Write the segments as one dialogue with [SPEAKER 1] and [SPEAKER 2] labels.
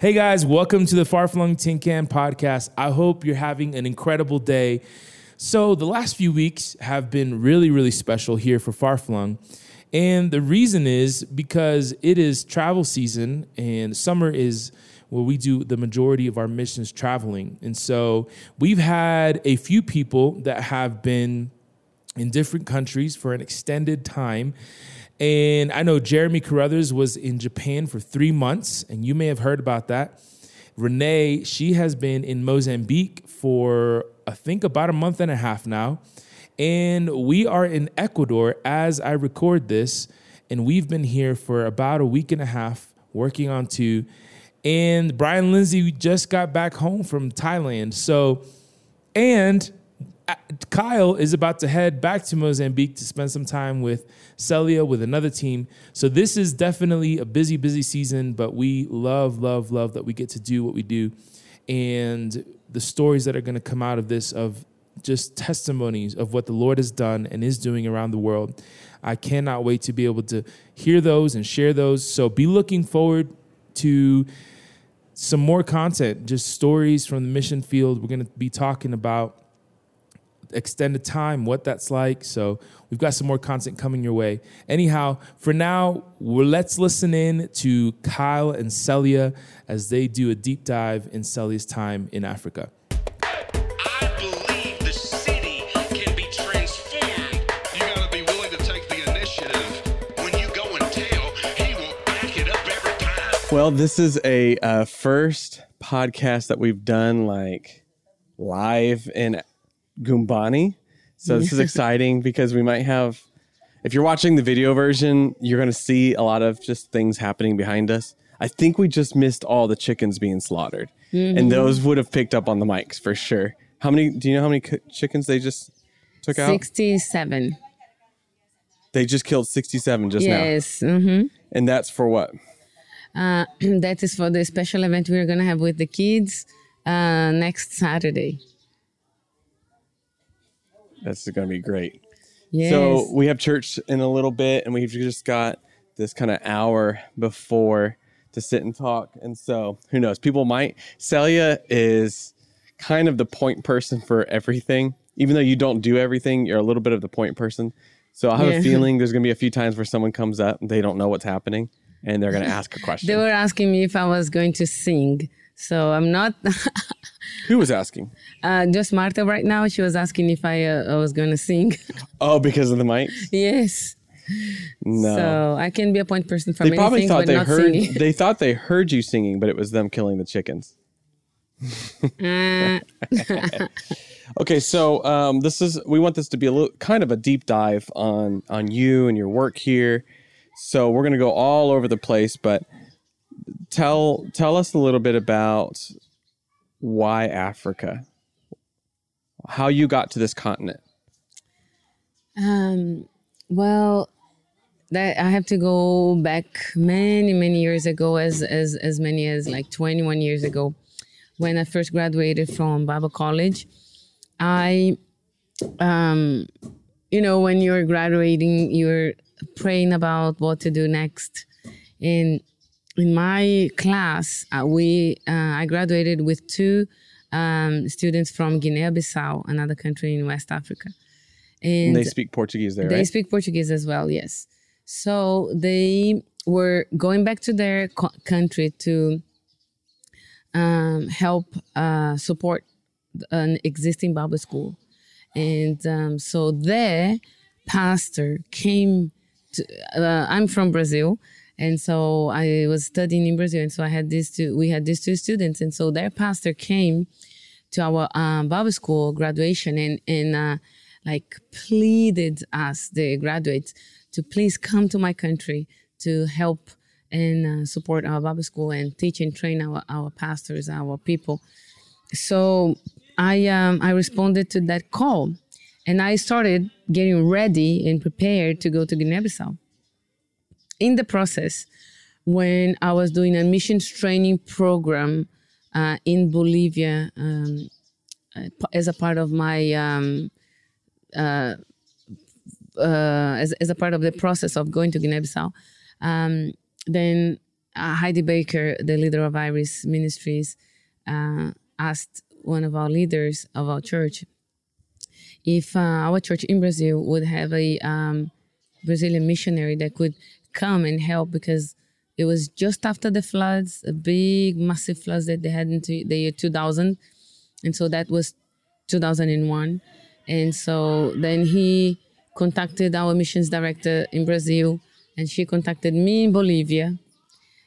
[SPEAKER 1] Hey guys, welcome to the Far Flung Tin Can podcast. I hope you're having an incredible day. So, the last few weeks have been really, really special here for Far Flung. And the reason is because it is travel season and summer is where we do the majority of our missions traveling. And so we've had a few people that have been in different countries for an extended time. And I know Jeremy Carruthers was in Japan for three months, and you may have heard about that. Renee, she has been in Mozambique for, I think, about a month and a half now. And we are in Ecuador as I record this. And we've been here for about a week and a half working on two. And Brian Lindsay just got back home from Thailand. So, and Kyle is about to head back to Mozambique to spend some time with Celia with another team. So this is definitely a busy, busy season, but we love, love, love that we get to do what we do. And the stories that are going to come out of this of just testimonies of what the Lord has done and is doing around the world. I cannot wait to be able to hear those and share those. So be looking forward to some more content, just stories from the mission field. We're going to be talking about extended time, what that's like. So we've got some more content coming your way. Anyhow, for now, let's listen in to Kyle and Celia as they do a deep dive in Celia's time in Africa.
[SPEAKER 2] I believe the city can be transformed. You gotta be willing to take the initiative. When you go and tell, he will back it up every time.
[SPEAKER 3] Well, this is a uh, first podcast that we've done like live in Gumbani. So this is exciting because we might have, if you're watching the video version, you're going to see a lot of just things happening behind us. I think we just missed all the chickens being slaughtered, and those would have picked up on the mics for sure. How many? Do you know how many chickens they just took out?
[SPEAKER 4] 67.
[SPEAKER 3] They just killed 67 just now,
[SPEAKER 4] Yes. hmm
[SPEAKER 3] and that's for what?
[SPEAKER 4] Uh, that is for the special event we're going to have with the kids uh, next Saturday.
[SPEAKER 3] That's going to be great.
[SPEAKER 4] Yes.
[SPEAKER 3] So we have church in a little bit, and we've just got this kind of hour before to sit and talk. And so who knows? People might. Celia is kind of the point person for everything. Even though you don't do everything, you're a little bit of the point person. So I have
[SPEAKER 4] Yeah.
[SPEAKER 3] a feeling there's going to be a few times where someone comes up and they don't know what's happening, and they're going to ask a question.
[SPEAKER 4] they were asking me if I was going to sing. So I'm not.
[SPEAKER 3] Who was asking?
[SPEAKER 4] uh, just Marta right now. She was asking if I, uh, I was going to sing.
[SPEAKER 3] Oh, because of the mics?
[SPEAKER 4] yes.
[SPEAKER 3] No.
[SPEAKER 4] So I can be a point person for
[SPEAKER 3] they
[SPEAKER 4] many
[SPEAKER 3] probably
[SPEAKER 4] things,
[SPEAKER 3] thought
[SPEAKER 4] but
[SPEAKER 3] they
[SPEAKER 4] not
[SPEAKER 3] heard.
[SPEAKER 4] singing.
[SPEAKER 3] They thought they heard you singing, but it was them killing the chickens.
[SPEAKER 4] Uh,
[SPEAKER 3] Okay, so um, this is we want this to be a little kind of a deep dive on on you and your work here. So we're gonna go all over the place, but tell tell us a little bit about why Africa, how you got to this continent.
[SPEAKER 4] Um, well, that I have to go back many, many years ago, as as as many as like 21 years ago, when I first graduated from Bible College. I, um, you know, when you're graduating, you're praying about what to do next. And in my class, uh, we uh, I graduated with two um, students from Guinea-Bissau, another country in West Africa.
[SPEAKER 3] And they speak Portuguese there,
[SPEAKER 4] They
[SPEAKER 3] right?
[SPEAKER 4] speak Portuguese as well, yes. So they were going back to their co- country to um, help uh, support an existing Bible school. And um, so their pastor came to, uh, I'm from Brazil. And so I was studying in Brazil. And so I had these two, we had these two students. And so their pastor came to our um, Bible school graduation and, and uh, like pleaded us, the graduates, to please come to my country to help and uh, support our Bible school and teach and train our, our pastors, our people. So I, um, I responded to that call and I started getting ready and prepared to go to Guinea-Bissau. In the process, when I was doing a missions training program uh, in Bolivia um, uh, as a part of my um, uh, uh, as, as a part of the process of going to Guinea-Bissau, um, then uh, Heidi Baker, the leader of Iris Ministries, uh, asked one of our leaders of our church if our church in Brazil would have a um, Brazilian missionary that could come and help because it was just after the floods, a big, massive floods that they had in the year 2000. And so that was 2001. And so then he contacted our missions director in Brazil, and she contacted me in Bolivia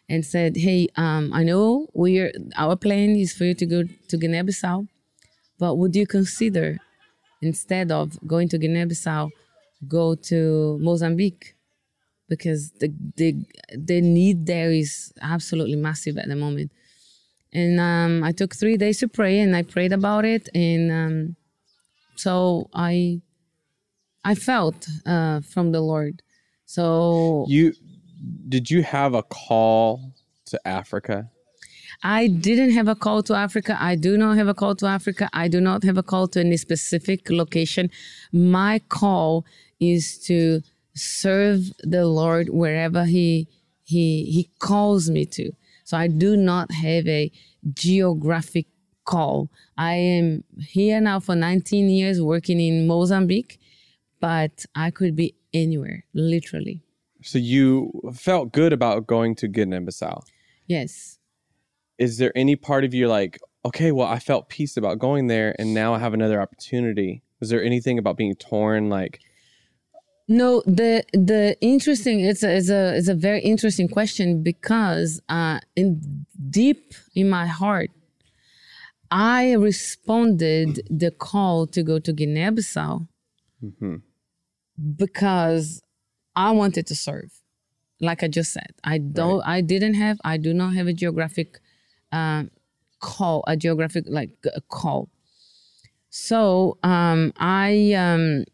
[SPEAKER 4] and said, Hey, um, I know we're, our plan is for you to go to Guinea Bissau, but would you consider instead of going to Guinea Bissau, go to Mozambique? Because the, the, the need there is absolutely massive at the moment. And um, I took three days to pray and I prayed about it. And um, so I, I felt uh, from the Lord. So
[SPEAKER 3] You did you have a call to Africa?
[SPEAKER 4] I didn't have a call to Africa. I do not have a call to Africa. I do not have a call to any specific location. My call is to serve the Lord wherever He He He calls me to. So I do not have a geographic call. I am here now for 19 years working in Mozambique, but I could be anywhere, literally.
[SPEAKER 3] So you felt good about going to Guinea-Bissau.
[SPEAKER 4] Yes.
[SPEAKER 3] Is there any part of you like, okay, well, I felt peace about going there, and now I have another opportunity? Was there anything about being torn, like,
[SPEAKER 4] No, the the interesting it's a it's a it's a very interesting question because uh in deep in my heart I responded the call to go to Guinea-Bissau because I wanted to serve. Like I just said, I don't I didn't have I do not have a geographic um call, a geographic like a call. So um I um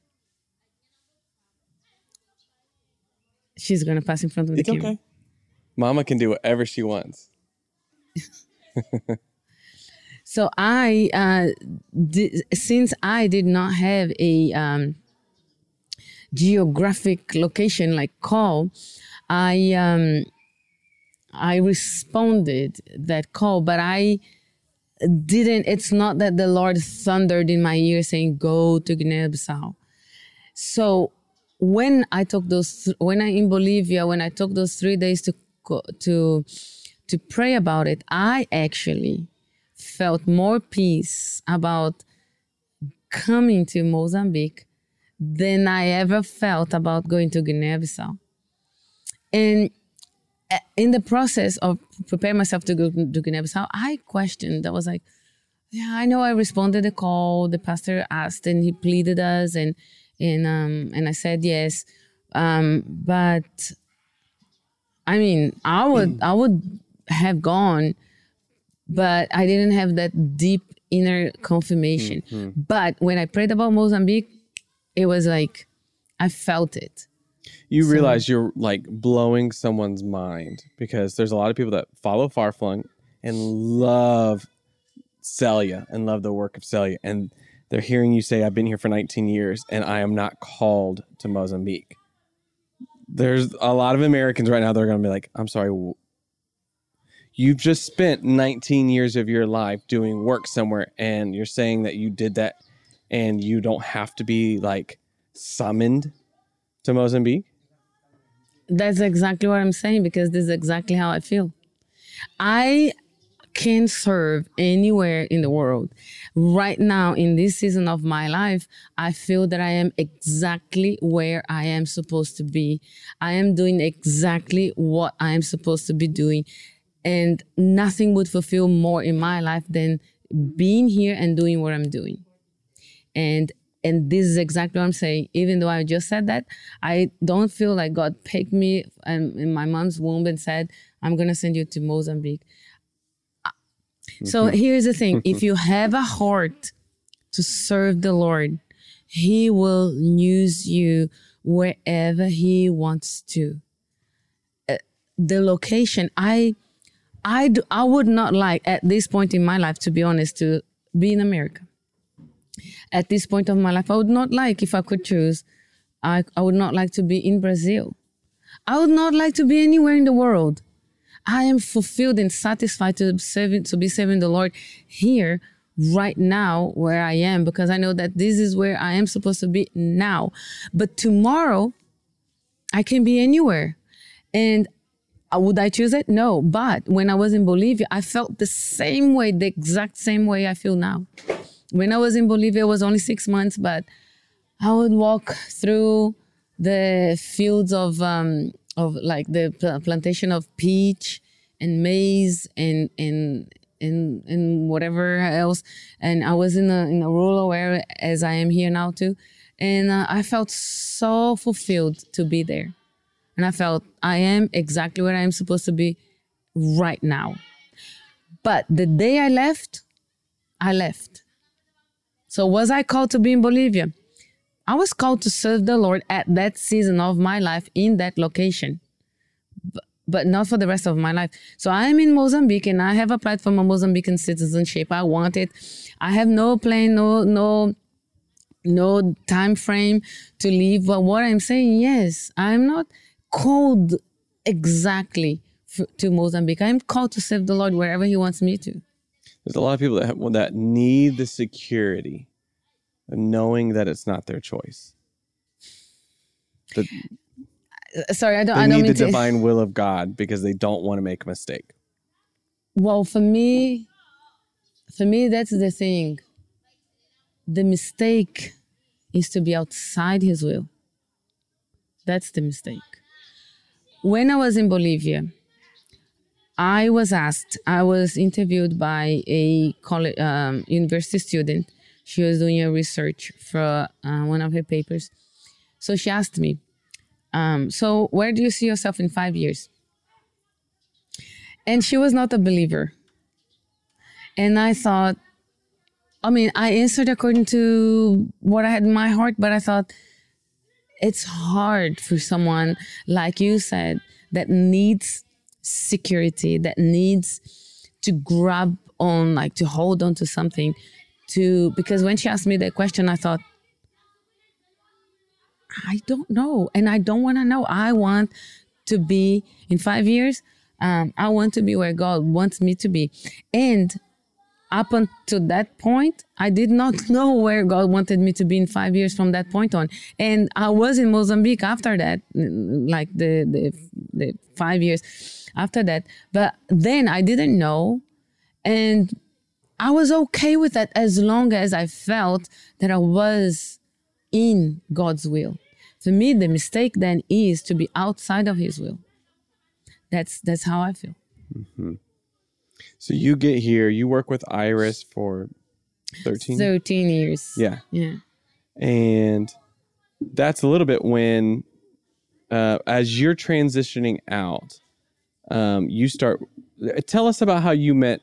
[SPEAKER 4] she's gonna pass in front of the
[SPEAKER 3] it's
[SPEAKER 4] camera.
[SPEAKER 3] okay? Mama can do whatever she wants.
[SPEAKER 4] So I, uh, since I did not have a um, geographic location like call, I um, I responded that call, but I didn't. It's not that the Lord thundered in my ear saying, "Go to Guinea-Bissau." So when I took those, when I in Bolivia, when I took those three days to go, to to pray about it, I actually felt more peace about coming to Mozambique than I ever felt about going to Guinea-Bissau. And uh, in the process of preparing myself to go to Guinea-Bissau, I questioned. I was like, "Yeah, I know I responded the call. The pastor asked, and he pleaded us, and and um and I said yes, um, but I mean, I would I would have gone." but I didn't have that deep inner confirmation. But when I prayed about Mozambique, it was like I felt it.
[SPEAKER 3] You realize you're like blowing someone's mind because there's a lot of people that follow Farflung and love Celia and love the work of Celia. And they're hearing you say, I've been here for 19 years and I am not called to Mozambique. There's a lot of Americans right now that are going to be like, I'm sorry. You've just spent 19 years of your life doing work somewhere and you're saying that you did that and you don't have to be like summoned to Mozambique.
[SPEAKER 4] That's exactly what I'm saying because this is exactly how I feel. I can serve anywhere in the world. Right now, in this season of my life, I feel that I am exactly where I am supposed to be. I am doing exactly what I am supposed to be doing. And nothing would fulfill more in my life than being here and doing what I'm doing. And and this is exactly what I'm saying. Even though I just said that, I don't feel like God picked me um, in my mom's womb and said, "I'm gonna send you to Mozambique." So here's the thing: if you have a heart to serve the Lord, He will use you wherever He wants to. Uh, the location, I, I, do, I would not like at this point in my life, to be honest, to be in America at this point of my life, I would not like, if I could choose, I, I would not like to be in Brazil. I would not like to be anywhere in the world. I am fulfilled and satisfied to serving to be serving the Lord here right now where I am because I know that this is where I am supposed to be now. But tomorrow I can be anywhere. And uh, would I choose it? No. But when I was in Bolivia, I felt the same way, the exact same way I feel now. When I was in Bolivia, it was only six months, but I would walk through the fields of um, of like the pl- plantation of peach and maize and and and and whatever else. And I was in a in a rural area as I am here now too, and uh, I felt so fulfilled to be there, and I felt I am exactly where I am supposed to be right now. But the day I left, I left. So was I called to be in Bolivia? I was called to serve the Lord at that season of my life in that location, but, not for the rest of my life. So I'm in Mozambique and I have applied for my Mozambican citizenship. I want it. I have no plan, no, no, no time frame to leave. But what I'm saying, yes, I'm not called exactly to Mozambique. I'm called to serve the Lord wherever He wants me to.
[SPEAKER 3] There's a lot of people that have, that need the security knowing that it's not their choice. That
[SPEAKER 4] Uh, Sorry, I don't.
[SPEAKER 3] they
[SPEAKER 4] I don't
[SPEAKER 3] need
[SPEAKER 4] mean
[SPEAKER 3] the
[SPEAKER 4] to.
[SPEAKER 3] divine will of God because they don't want to make a mistake.
[SPEAKER 4] Well, for me, for me, that's the thing. The mistake is to be outside His will. That's the mistake. When I was in Bolivia, I was asked. I was interviewed by a college, um, university student. She was doing a research for uh, one of her papers. So she asked me, um, "So where do you see yourself in five years?" and she was not a believer. And I thought, I mean, I answered according to what I had in my heart, but I thought it's hard for someone, like you said, that needs security, that needs to grab on, like to hold on to something. To because when she asked me that question, I thought, I don't know, and I don't want to know. I want to be in five years. Um, I want to be where God wants me to be, and up until that point, I did not know where God wanted me to be in five years from that point on. And I was in Mozambique after that, like the the, the five years after that. But then I didn't know, and I was okay with that as long as I felt that I was in God's will. For me, the mistake then is to be outside of His will. That's that's how I feel.
[SPEAKER 3] So you get here, you work with Iris for 13
[SPEAKER 4] Thirteen years.
[SPEAKER 3] Yeah.
[SPEAKER 4] Yeah.
[SPEAKER 3] And that's a little bit when uh, as you're transitioning out, um, you start tell us about how you met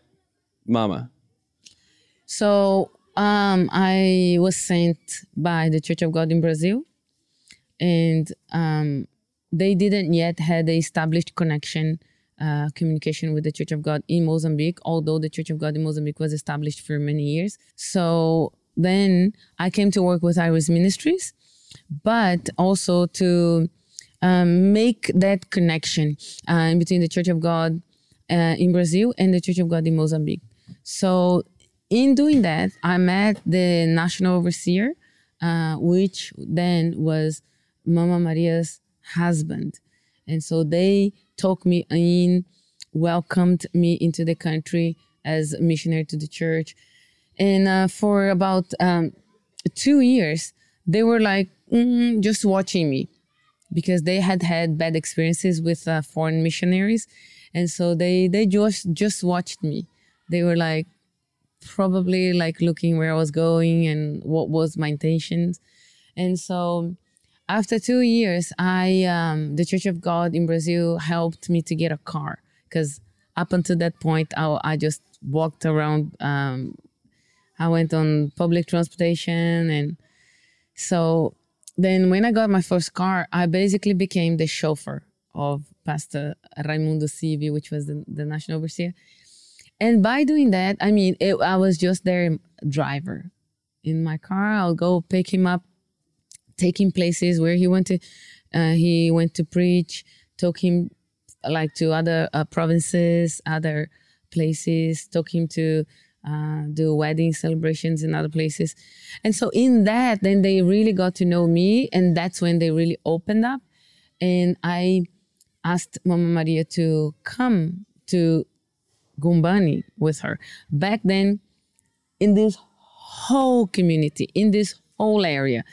[SPEAKER 3] Mama.
[SPEAKER 4] So um, I was sent by the Church of God in Brazil, and um, they didn't yet had a established connection, uh, communication with the Church of God in Mozambique. Although the Church of God in Mozambique was established for many years, so then I came to work with Iris Ministries, but also to um, make that connection uh, between the Church of God uh, in Brazil and the Church of God in Mozambique. So, in doing that, I met the national overseer, uh, which then was Mama Maria's husband. And so they took me in, welcomed me into the country as a missionary to the church. And uh, for about um, two years, they were like mm, just watching me because they had had bad experiences with uh, foreign missionaries, and so they they just just watched me. They were like probably like looking where I was going and what was my intentions, and so after two years, I um, the Church of God in Brazil helped me to get a car because up until that point, I, I just walked around. Um, I went on public transportation and so then when I got my first car, I basically became the chauffeur of Pastor Raimundo Sivi, which was the, the national overseer. And by doing that, I mean, it, I was just their driver. In my car, I'll go pick him up, take him places where he went to, uh, he went to preach, took him like to other uh, provinces, other places, talking to uh, do wedding celebrations in other places. And so in that, then they really got to know me, and that's when they really opened up. And I asked Mama Maria to come to Gumbani with her. Back then, in this whole community, in this whole area,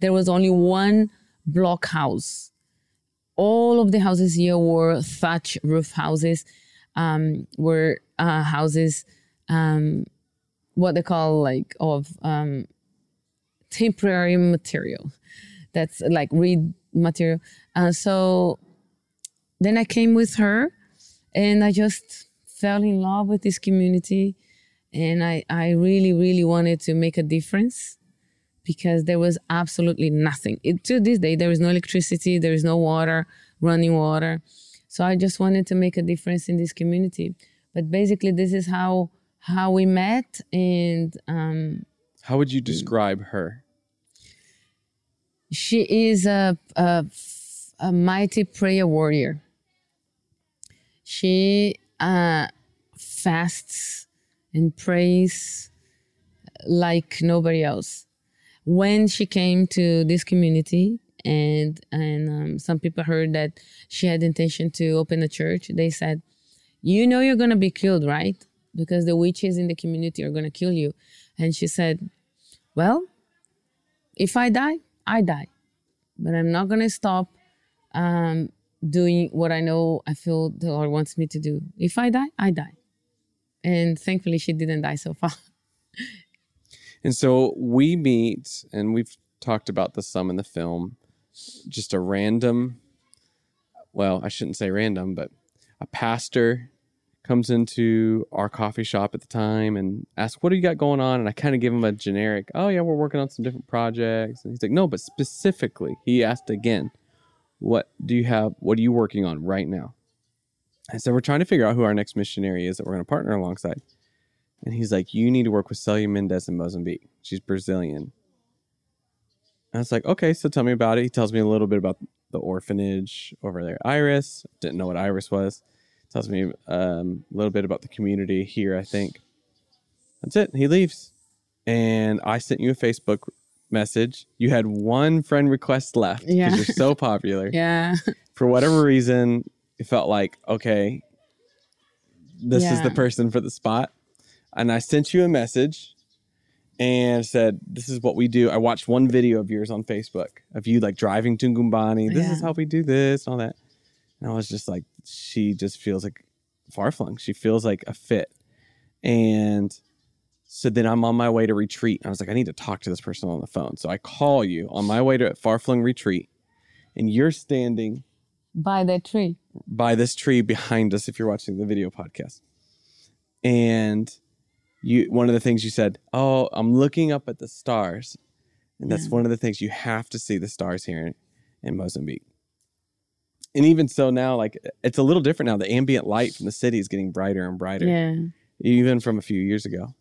[SPEAKER 4] there was only one block house. All of the houses here were thatch roof houses, um, were uh, houses, um, what they call like of um, temporary material. That's like reed material. Uh, so then I came with her and I just fell in love with this community. And I, I really, really wanted to make a difference because there was absolutely nothing. It, to this day, there is no electricity, there is no water, running water. So I just wanted to make a difference in this community. But basically, this is how how we met, and um,
[SPEAKER 3] How would you describe her?
[SPEAKER 4] she is a, a, a mighty prayer warrior. She uh, fasts and prays like nobody else. When she came to this community, and and um, some people heard that she had intention to open a church, they said, "You know you're gonna be killed, right? Because the witches in the community are gonna kill you." And she said, "Well, if I die, I die, but I'm not gonna stop um, doing what I know I feel the Lord wants me to do. If I die, I die." And thankfully, she didn't die so far.
[SPEAKER 3] And so we meet, and we've talked about this some in the film. Just a random, well, I shouldn't say random, but a pastor comes into our coffee shop at the time and asks, What do you got going on? And I kind of give him a generic, Oh, yeah, we're working on some different projects. And he's like, No, but specifically, he asked again, What do you have? What are you working on right now? And so we're trying to figure out who our next missionary is that we're going to partner alongside. And he's like, You need to work with Celia Mendez in Mozambique. She's Brazilian. And I was like, Okay, so tell me about it. He tells me a little bit about the orphanage over there, Iris. Didn't know what Iris was. Tells me um, a little bit about the community here, I think. That's it. He leaves. And I sent you a Facebook message. You had one friend request left because
[SPEAKER 4] Yeah.
[SPEAKER 3] you're so popular
[SPEAKER 4] yeah.
[SPEAKER 3] for whatever reason, it felt like, okay, this is the person for the spot. And I sent you a message and said, This is what we do. I watched one video of yours on Facebook of you like driving to Gumbani. This is how we do this and all that. And I was just like, she just feels like far flung. She feels like a fit. And so then I'm on my way to retreat. And I was like, I need to talk to this person on the phone. So I call you on my way to far flung retreat. And you're standing
[SPEAKER 4] By the tree.
[SPEAKER 3] by this tree behind us if you're watching the video podcast. And you one of the things you said, "Oh, I'm looking up at the stars." And that's
[SPEAKER 4] Yeah.
[SPEAKER 3] one of the things you have to see the stars here in, in Mozambique. And even so now like it's a little different now. The ambient light from the city is getting brighter and brighter
[SPEAKER 4] Yeah.
[SPEAKER 3] even from a few years ago.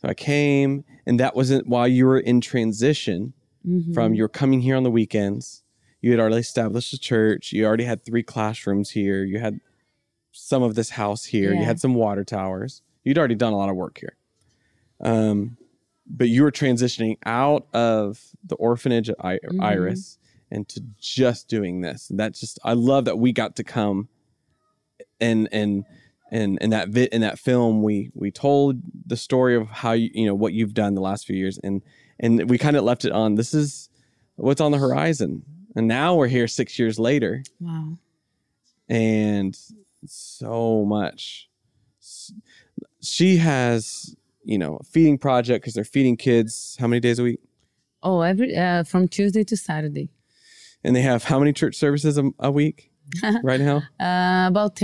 [SPEAKER 3] So I came and that wasn't while you were in transition
[SPEAKER 4] Mhm.
[SPEAKER 3] from you were coming here on the weekends. You had already established a church. You already had three classrooms here. You had some of this house here. You had some water towers. You'd already done a lot of work here. Um, but you were transitioning out of the orphanage at I-
[SPEAKER 4] Mhm.
[SPEAKER 3] Iris into just doing this. And that's just I love that we got to come and and and in that vi- in that film we we told the story of how you you know what you've done the last few years and and we kind of left it on this is what's on the horizon. And now we're here six years later.
[SPEAKER 4] Wow.
[SPEAKER 3] and so much. She has you know a feeding project because they're feeding kids how many days a week?
[SPEAKER 4] Oh, every uh, from Tuesday to Saturday.
[SPEAKER 3] and they have how many church services a, a week right now?
[SPEAKER 4] Uh, about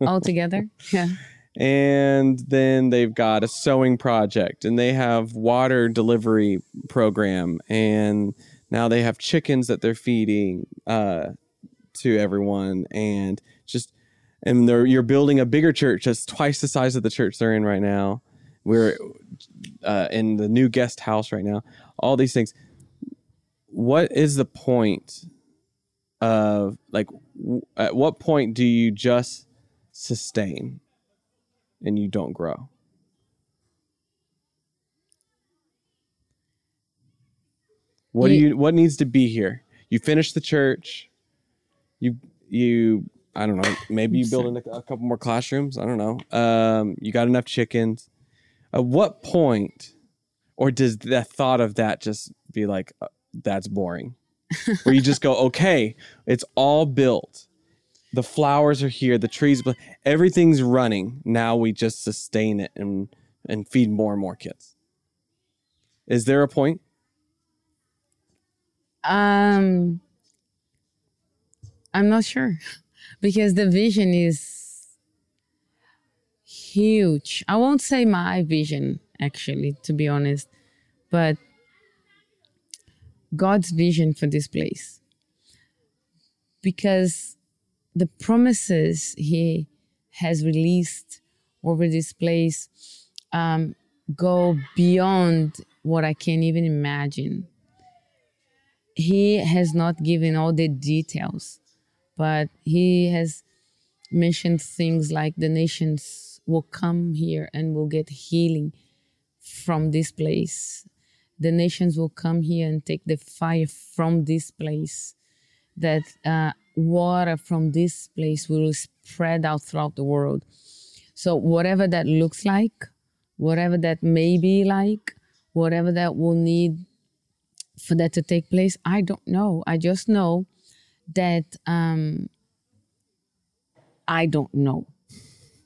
[SPEAKER 4] ten altogether. Yeah.
[SPEAKER 3] and then they've got a sewing project and they have water delivery program and now they have chickens that they're feeding uh, to everyone and just and they're you're building a bigger church that's twice the size of the church they're in right now we're uh, in the new guest house right now all these things what is the point of like w- at what point do you just sustain and you don't grow? What do you what needs to be here? You finish the church. You you I don't know, maybe you build a, a couple more classrooms, I don't know. Um you got enough chickens. At what point or does the thought of that just be like uh, that's boring? Where you just go, "Okay, it's all built. The flowers are here, the trees, everything's running. Now we just sustain it and and feed more and more kids." Is there a point?
[SPEAKER 4] Um, I'm not sure because the vision is huge. I won't say my vision, actually, to be honest, but God's vision for this place. Because the promises He has released over this place um, go beyond what I can even imagine he has not given all the details, but he has mentioned things like the nations will come here and will get healing from this place. The nations will come here and take the fire from this place. That uh, water from this place will spread out throughout the world. So, whatever that looks like, whatever that may be like, whatever that will need for that to take place i don't know i just know that um i don't know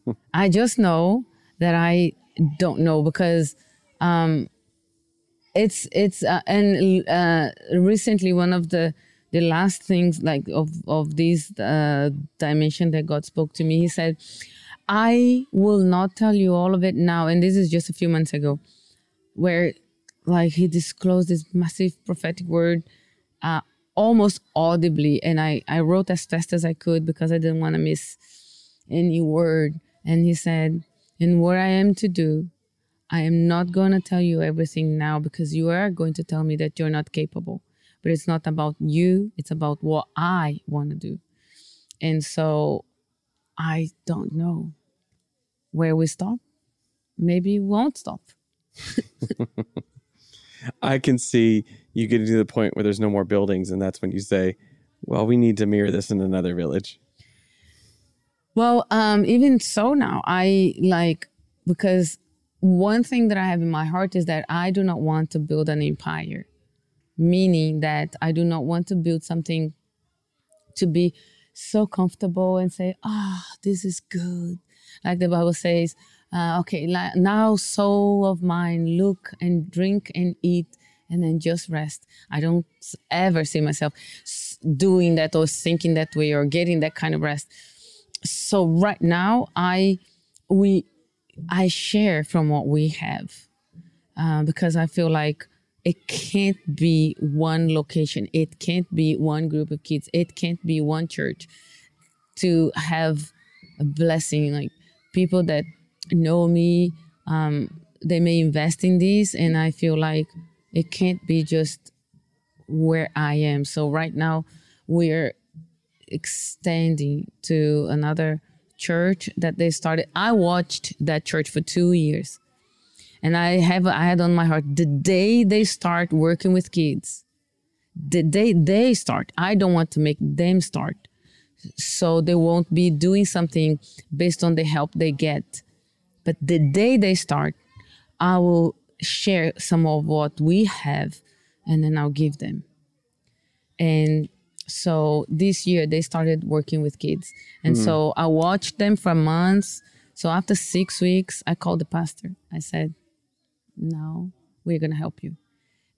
[SPEAKER 4] i just know that i don't know because um it's it's uh, and uh recently one of the the last things like of of this uh dimension that god spoke to me he said i will not tell you all of it now and this is just a few months ago where like he disclosed this massive prophetic word uh, almost audibly and I, I wrote as fast as i could because i didn't want to miss any word and he said and what i am to do i am not going to tell you everything now because you are going to tell me that you're not capable but it's not about you it's about what i want to do. And so i don't know where we stop. Maybe we won't stop.
[SPEAKER 3] I can see you getting to the point where there's no more buildings, and that's when you say, "Well, we need to mirror this in another village."
[SPEAKER 4] Well, um, even so now, I like because one thing that I have in my heart is that I do not want to build an empire, meaning that I do not want to build something to be so comfortable and say, ah, this is good. Like the Bible says, uh, okay, now, soul of mine, look and drink and eat and then just rest. I don't ever see myself doing that or thinking that way or getting that kind of rest so right now i we i share from what we have uh, because i feel like it can't be one location it can't be one group of kids it can't be one church to have a blessing like people that know me um, they may invest in this and i feel like it can't be just where i am so right now we're extending to another church that they started. I watched that church for two years. And I have I had on my heart the day they start working with kids, the day they start, I don't want to make them start. So they won't be doing something based on the help they get. But the day they start, I will share some of what we have and then I'll give them. And so this year they started working with kids and mm-hmm. so i watched them for months so after six weeks i called the pastor i said no we're going to help you.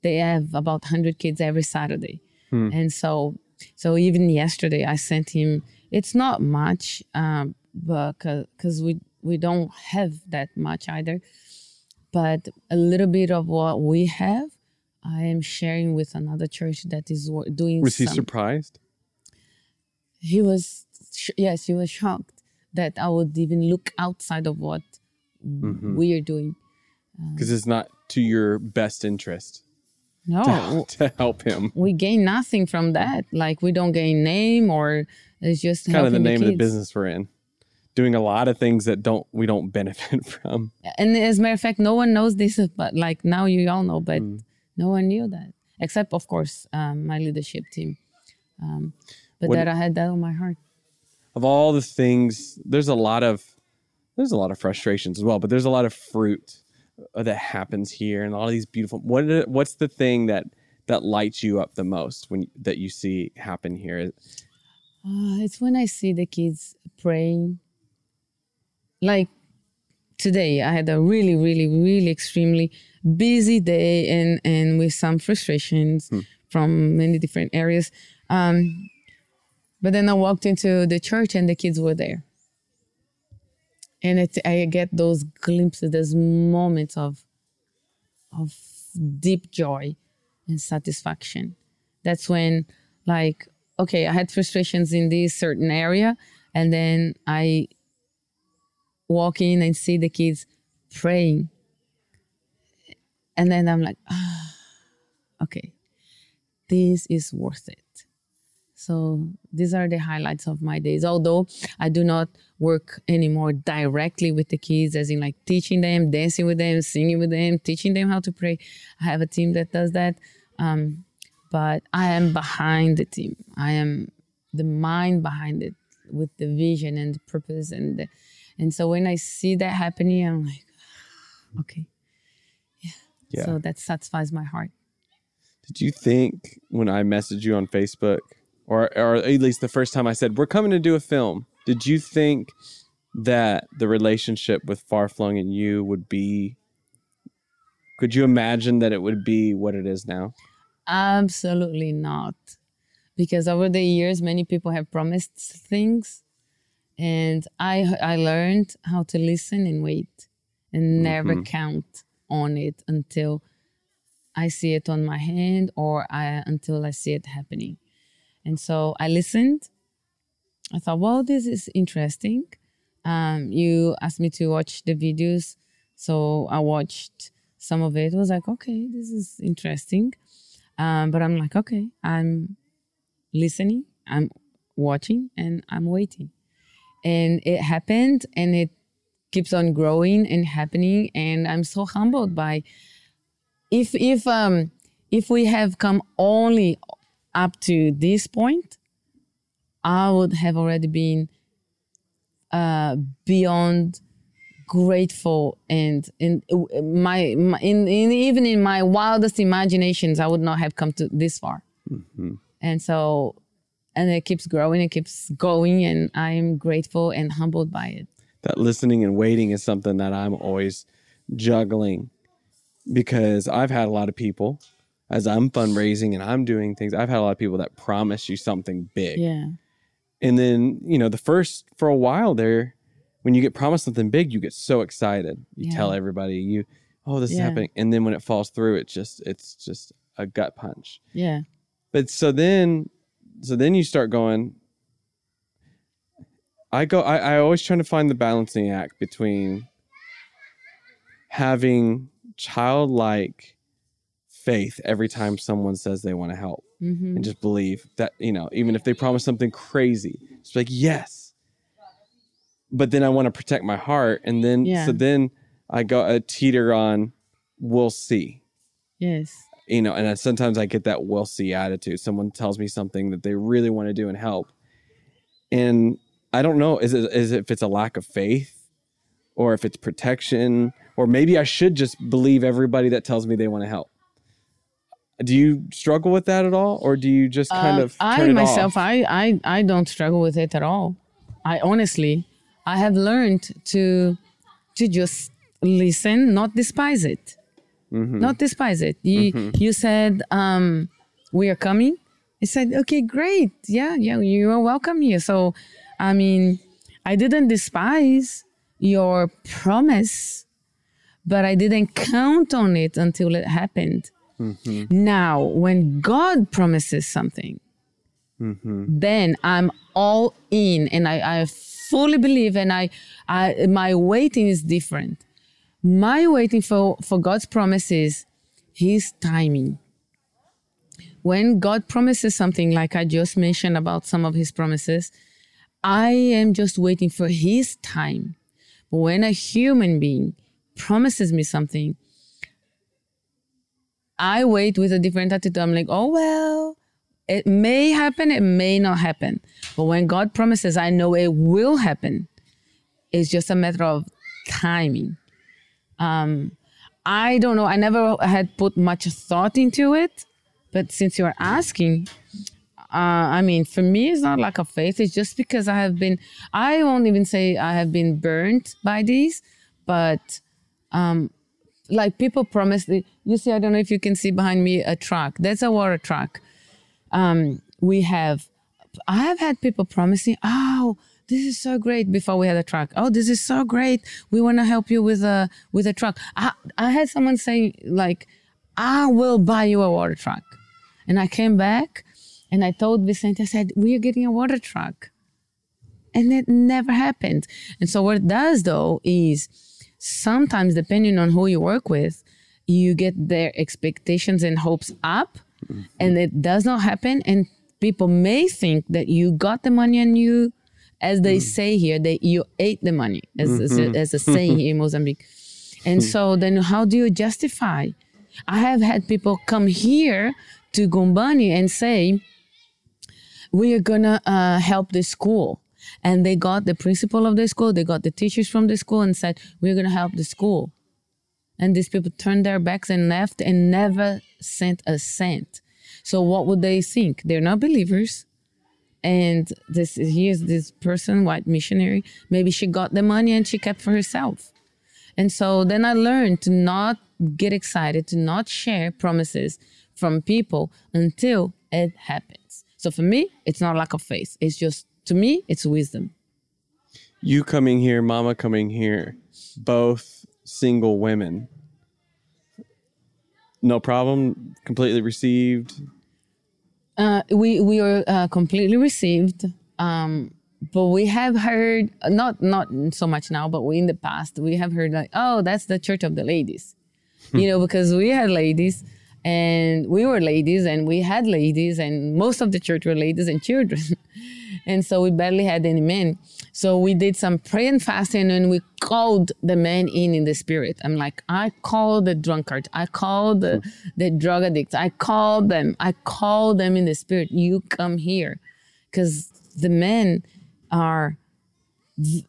[SPEAKER 4] They have about 100 kids every saturday. And so so even yesterday i sent him it's not much um, but because we we don't have that much either. But a little bit of what we have i am sharing with another church that is doing
[SPEAKER 3] Was he surprised?
[SPEAKER 4] he was sh- yes he was shocked that i would even look outside of what
[SPEAKER 3] Mm-hmm.
[SPEAKER 4] we are doing
[SPEAKER 3] Because it's not to your best interest.
[SPEAKER 4] No,
[SPEAKER 3] to help him.
[SPEAKER 4] we gain nothing from that. Like we don't gain name or it's just
[SPEAKER 3] Kind of the name of the business we're in. Doing a lot of things that don't we don't benefit from.
[SPEAKER 4] And as a matter of fact, no one knows this, but like now you all know, but
[SPEAKER 3] Mm.
[SPEAKER 4] no one knew that except, of course, um, my leadership team. Um, but
[SPEAKER 3] What-
[SPEAKER 4] that I had that on my heart.
[SPEAKER 3] Of all the things, there's a lot of there's a lot of frustrations as well, but there's a lot of fruit that happens here and all of these beautiful what what's the thing that that lights you up the most when that you see happen here?
[SPEAKER 4] Uh, it's when I see the kids praying. Like today, I had a really, really, really extremely busy day and, and with some frustrations from many different areas. Um, but then I walked into the church and the kids were there. And it, I get those glimpses, those moments of, of deep joy and satisfaction. That's when, like, okay, I had frustrations in this certain area, and then I walk in and see the kids praying, and then I'm like, okay, this is worth it. So these are the highlights of my days. Although I do not work anymore directly with the kids, as in like teaching them, dancing with them, singing with them, teaching them how to pray. I have a team that does that. Um, but I am behind the team. I am the mind behind it with the vision and the purpose and the, and so when I see that happening, I'm like, okay.
[SPEAKER 3] Yeah.
[SPEAKER 4] So that satisfies my heart.
[SPEAKER 3] Did you think when I messaged you on Facebook, or or at least the first time I said we're coming to do a film, did you think that the relationship with Farflung and you would be? Could you imagine that it would be what it is now?
[SPEAKER 4] Absolutely not. Because over the years, many people have promised things. And I, I learned how to listen and wait and never mm-hmm. count on it until I see it on my hand or I, until I see it happening. And so I listened. I thought, well, this is interesting. Um, you asked me to watch the videos. So I watched some of it. I was like, okay, this is interesting. Um, but I'm like, okay, I'm listening, I'm watching, and I'm waiting. And it happened, and it keeps on growing and happening. And I'm so humbled by if if um if we have come only up to this point, I would have already been uh, beyond grateful and in my, my in, in even in my wildest imaginations i would not have come to this far. And so and it keeps growing it keeps going and i'm grateful and humbled by it.
[SPEAKER 3] That listening and waiting is something that I'm always juggling because I've had a lot of people as I'm fundraising and I'm doing things. I've had a lot of people that promise you something big.
[SPEAKER 4] yeah
[SPEAKER 3] And then, you know, the first for a while there, when you get promised something big, you get so excited. You
[SPEAKER 4] Yeah.
[SPEAKER 3] tell everybody you, oh, this is happening. And then when it falls through, it's just it's just a gut punch.
[SPEAKER 4] yeah
[SPEAKER 3] But so then so then you start going I go I, I always try to find the balancing act between having childlike faith every time someone says they want to help
[SPEAKER 4] hmm
[SPEAKER 3] and just believe that you know even if they promise something crazy it's like yes. But then i want to protect my heart and then
[SPEAKER 4] Yeah.
[SPEAKER 3] so then i go a teeter on we'll see.
[SPEAKER 4] Yes.
[SPEAKER 3] You know and I, sometimes i get that we'll see attitude. Someone tells me something that they really want to do and help and i don't know is it is it if it's a lack of faith or if it's protection or maybe i should just believe everybody that tells me they want to help do you struggle with that at all or do you just kind
[SPEAKER 4] Um,
[SPEAKER 3] of
[SPEAKER 4] I myself,
[SPEAKER 3] off?
[SPEAKER 4] I, I, I don't struggle with it at all. I honestly, I have learned to, to just listen, not despise it,
[SPEAKER 3] Mm-hmm.
[SPEAKER 4] not despise it. You, you said, um, we are coming. I said, okay, great. Yeah, yeah, you are welcome here. So, I mean, I didn't despise your promise, but I didn't count on it until it happened. Mm-hmm. Now, when God promises something, mm-hmm. then I'm all in and I, I fully believe and I, I my waiting is different. My waiting for, for God's promises, his timing. when God promises something, like I just mentioned about some of His promises, I am just waiting for His time. But when a human being promises me something, I wait with a different attitude. I'm like, oh, well, it may happen, it may not happen. But when God promises, I know it will happen. It's just a matter of timing. Um, I don't know. I never had put much thought into it. But since you're asking, uh, I mean, for me, it's not like a faith. It's just because I have been, I won't even say I have been burnt by these, but um, like people promise, you see, I don't know if you can see behind me a truck. That's a water truck. Um, we have, I have had people promising, oh, this is so great before we had a truck. Oh, this is so great. We want to help you with a with a truck. I, I had someone say like, I will buy you a water truck. And I came back and I told Vicente, I said, we are getting a water truck. And it never happened. And so what it does though is sometimes depending on who you work with, you get their expectations and hopes up and it does not happen. And people may think that you got the money and you as they say here, that you ate the money, as, as, a, as a saying here in Mozambique. And so then how do you justify? I have had people come here to Gumbani and say, we are gonna uh, help the school. And they got the principal of the school, they got the teachers from the school and said, we're gonna help the school. And these people turned their backs and left and never sent a cent. So what would they think? They're not believers. And this is here's this person, white missionary. Maybe she got the money and she kept for herself. And so then I learned to not get excited, to not share promises from people until it happens. So for me, it's not lack of faith. It's just to me, it's wisdom.
[SPEAKER 3] You coming here, Mama coming here, both single women. No problem. Completely received.
[SPEAKER 4] Uh, we we are uh, completely received, um, but we have heard not not so much now, but we in the past we have heard like, oh, that's the church of the ladies, you know, because we had ladies and we were ladies and we had ladies and most of the church were ladies and children, and so we barely had any men. So we did some prayer and fasting and we called the men in in the spirit. I'm like, I call the drunkard, I call the, the drug addicts, I call them, I call them in the spirit. You come here. Because the men are,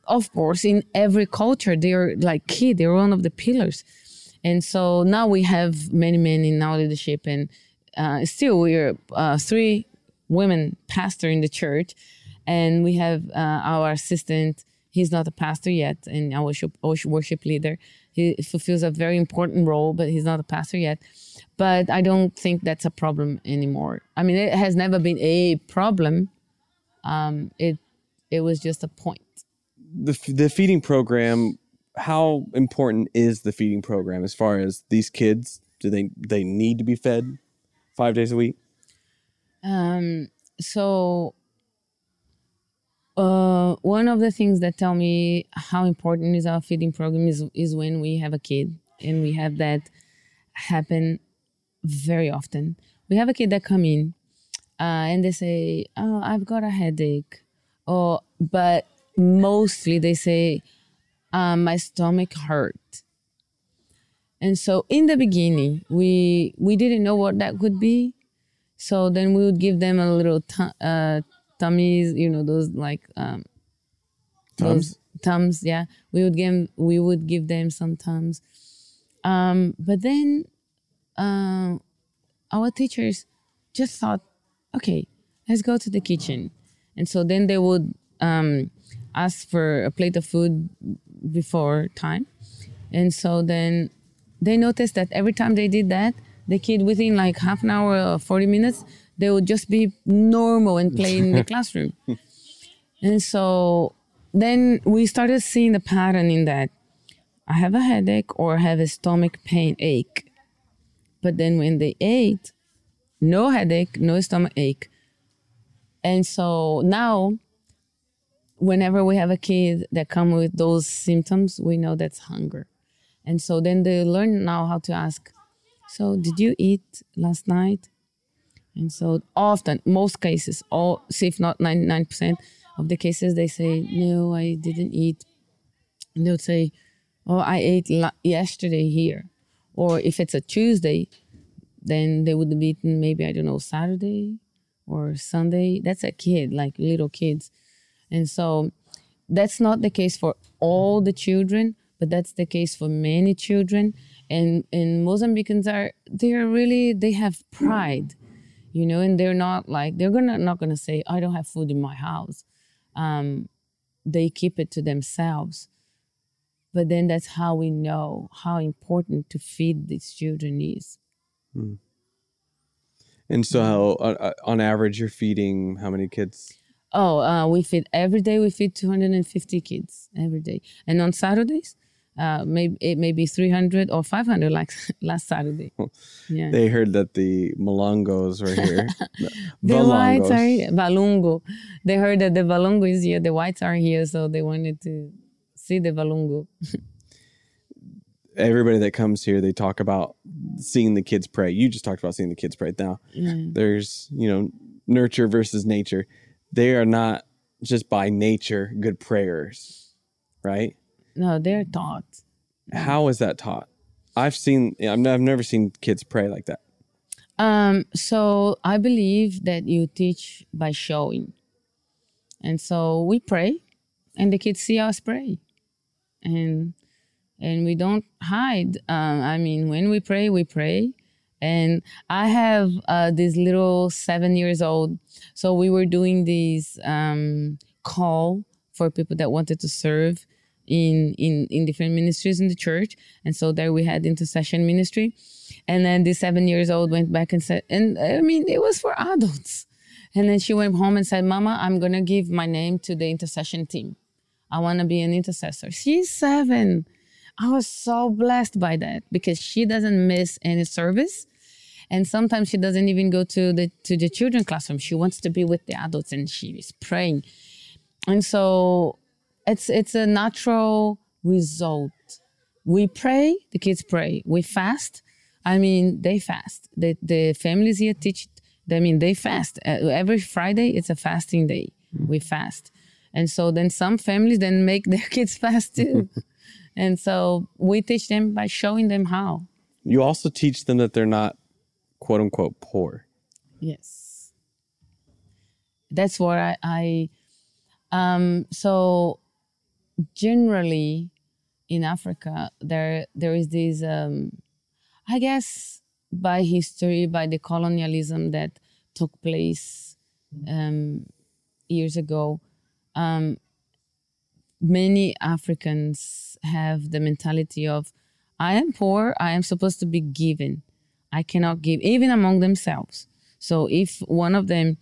[SPEAKER 4] of course, in every culture, they're like key, they're one of the pillars. And so now we have many men in our leadership, and uh, still we're uh, three women pastor in the church and we have uh, our assistant. He's not a pastor yet, and our worship, worship leader. He fulfills a very important role, but he's not a pastor yet. But I don't think that's a problem anymore. I mean, it has never been a problem. Um, it it was just a point.
[SPEAKER 3] The the feeding program. How important is the feeding program as far as these kids? Do they they need to be fed five days a week?
[SPEAKER 4] Um, so uh, one of the things that tell me how important is our feeding program is is when we have a kid and we have that happen very often. We have a kid that come in uh, and they say, "Oh, I've got a headache," or but mostly they say, uh, "My stomach hurt." And so in the beginning, we we didn't know what that could be. So then we would give them a little t- uh, tummies, you know, those like um,
[SPEAKER 3] Tums?
[SPEAKER 4] those tums. Yeah, we would give we would give them some tums. Um, but then um, our teachers just thought, okay, let's go to the kitchen, and so then they would um, ask for a plate of food before time, and so then they noticed that every time they did that, the kid within like half an hour or 40 minutes, they would just be normal and play in the classroom. And so then we started seeing the pattern in that I have a headache or have a stomach pain ache. But then when they ate, no headache, no stomach ache. And so now whenever we have a kid that come with those symptoms, we know that's hunger. And so then they learn now how to ask, so did you eat last night? And so often, most cases, all if not 99% of the cases, they say, no, I didn't eat. And they'll say, oh, I ate yesterday here. Or if it's a Tuesday, then they would have eaten maybe, I don't know, Saturday or Sunday. That's a kid, like little kids. And so that's not the case for all the children, but that's the case for many children. And and Mozambicans are they're really they have pride, you know, and they're not like they're gonna not gonna say I don't have food in my house. Um, they keep it to themselves. But then that's how we know how important to feed these children is. Hmm.
[SPEAKER 3] And so, how, uh, on average, you're feeding how many kids?
[SPEAKER 4] Oh, uh, we feed every day. We feed 250 kids every day, and on Saturdays, uh, maybe it may be 300 or 500, like last Saturday. Yeah,
[SPEAKER 3] They heard that the Malongos were here.
[SPEAKER 4] the whites are here. Valungo. They heard that the Valungo is here. The whites are here, so they wanted to see the Valungo.
[SPEAKER 3] Everybody that comes here, they talk about seeing the kids pray. You just talked about seeing the kids pray. Now, there's you know nurture versus nature. They are not just by nature good prayers, right?
[SPEAKER 4] No, they're taught.
[SPEAKER 3] How is that taught? I've seen. I've nev- I've never seen kids pray like that.
[SPEAKER 4] Um, so I believe that you teach by showing. And so we pray and the kids see us pray. And and we don't hide. Um, I mean, when we pray, we pray. And I have uh, this little seven years old. So we were doing this um, call for people that wanted to serve in, in in different ministries in the church. And so there we had intercession ministry. And then the seven years old went back and said, and I mean, it was for adults. And then she went home and said, Mama, I'm to give my name to the intercession team. I want to be an intercessor. She's seven. I was so blessed by that because she doesn't miss any service. And sometimes she doesn't even go to the to the children classroom. She wants to be with the adults and she is praying. And so it's it's a natural result. We pray, the kids pray. We fast. I mean, they fast. The the families here teach. I mean, they fast Uh, every Friday. It's a fasting day. We fast, and so then some families then make their kids fast too, and so we teach them by showing them how.
[SPEAKER 3] You also teach them that they're not quote unquote poor.
[SPEAKER 4] Yes. That's what I, I um so generally in Africa there there is this um I guess by history, by the colonialism that took place um years ago, um many Africans have the mentality of I am poor, I am supposed to be given. I cannot give, even among themselves. So if one of them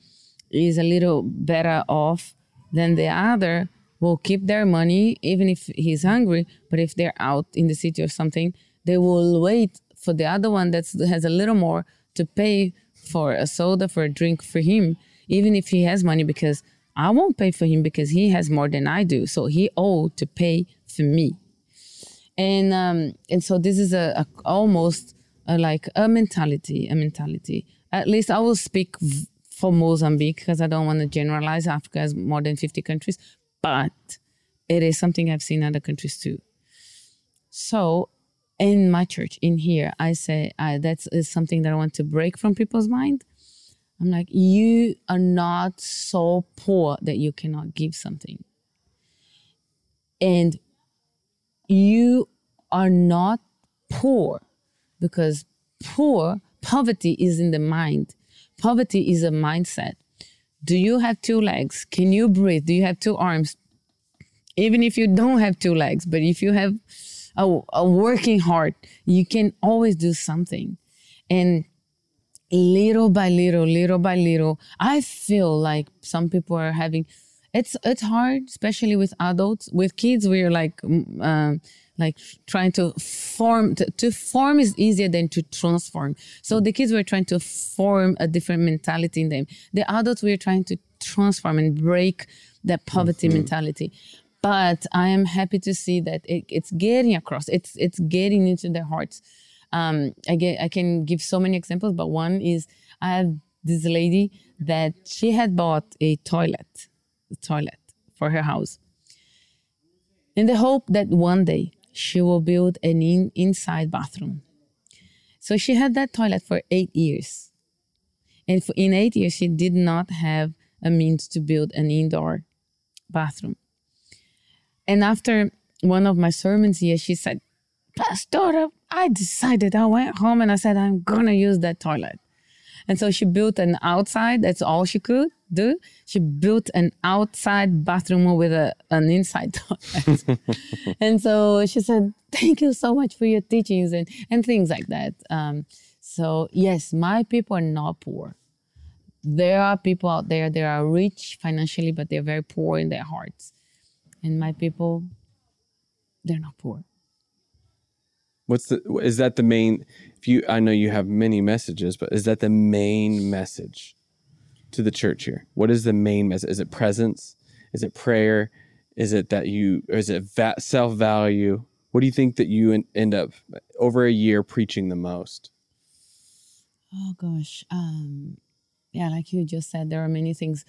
[SPEAKER 4] is a little better off than the other, will keep their money even if he's hungry. But if they're out in the city or something, they will wait for the other one that has a little more to pay for a soda, for a drink for him, even if he has money, because I won't pay for him because he has more than I do. So he owed to pay for me and um, and so this is a, a almost a, like a mentality, a mentality. At least I will speak v- for Mozambique because I don't want to generalize. Africa has more than fifty countries, but it is something I've seen in other countries too. So, in my church, in here, I say I, that is something that I want to break from people's mind. I'm like, you are not so poor that you cannot give something. And you are not poor because poor poverty is in the mind poverty is a mindset do you have two legs? Can you breathe? Do you have two arms? Even if you don't have two legs but if you have a, a working heart you can always do something. And little by little little by little i feel like some people are having it's it's hard especially with adults. With kids we're like mm, um, like trying to form to, to form is easier than to transform. So the kids were trying to form a different mentality in them. The adults we're trying to transform and break that poverty mentality. But i am happy to see that it, it's getting across. It's it's getting into their hearts. Um, I, get, I can give so many examples but one is i have this lady that she had bought a toilet, a toilet for her house, in the hope that one day she will build an in, inside bathroom. So she had that toilet for eight years. And for, in eight years, she did not have a means to build an indoor bathroom. And after one of my sermons here, she said, Pastora, I decided, I went home and I said, I'm going to use that toilet. And so she built an outside, that's all she could do. She built an outside bathroom with a, an inside toilet. and so she said, Thank you so much for your teachings and, and things like that. Um, so, yes, my people are not poor. There are people out there, they are rich financially, but they're very poor in their hearts. And my people, they're not poor.
[SPEAKER 3] What's the is that the main if you I know you have many messages, but is that the main message to the church here? What is the main message? Is it presence? Is it prayer? Is it that you or is it va- self-value? What do you think that you en- end up over a year preaching the most?
[SPEAKER 4] Oh gosh, um, yeah, like you just said, there are many things,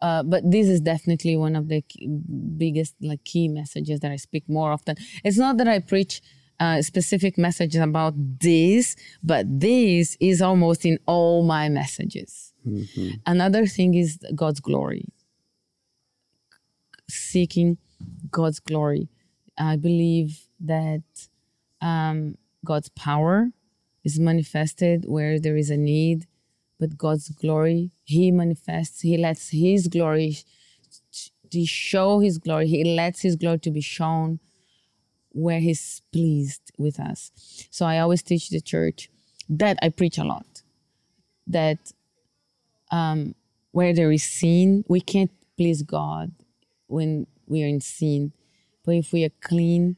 [SPEAKER 4] uh, but this is definitely one of the key, biggest like key messages that I speak more often. It's not that I preach uh, specific messages about this, but this is almost in all my messages. Another thing is God's glory, seeking God's glory. I believe that um, God's power is manifested where there is a need, but God's glory, He manifests, He lets His glory to show His glory, He lets His glory to be shown where He's pleased with us. So I always teach the church that I preach a lot, that um, where there is sin, we can't please God when we are in sin. But if we are clean,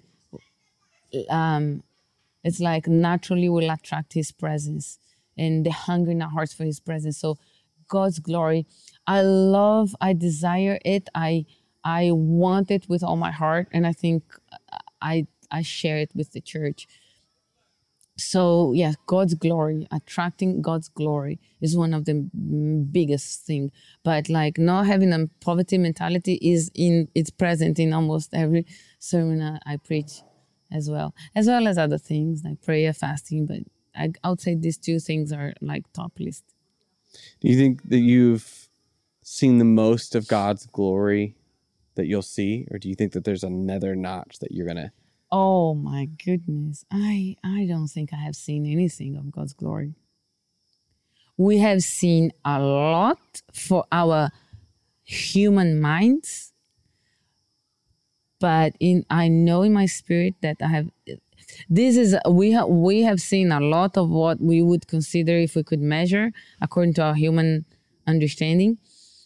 [SPEAKER 4] um, it's like naturally we'll attract his presence and the hunger in our hearts for his presence. So god's glory i love i desire it. I i want it with all my heart. And i think i i share it with the church so yeah god's glory attracting god's glory is one of the biggest thing. But like not having a poverty mentality is in it's present in almost every sermon i, I preach as well as well as other things like prayer fasting. But I, I would say these two things are like top list.
[SPEAKER 3] Do you think that you've seen the most of God's glory that you'll see, or do you think that there's another notch that you're gonna?
[SPEAKER 4] Oh my goodness. I i don't think i have seen anything of god's glory. We have seen a lot for our human minds but in i know in my spirit that i have this is we have we have seen a lot of what we would consider if we could measure according to our human understanding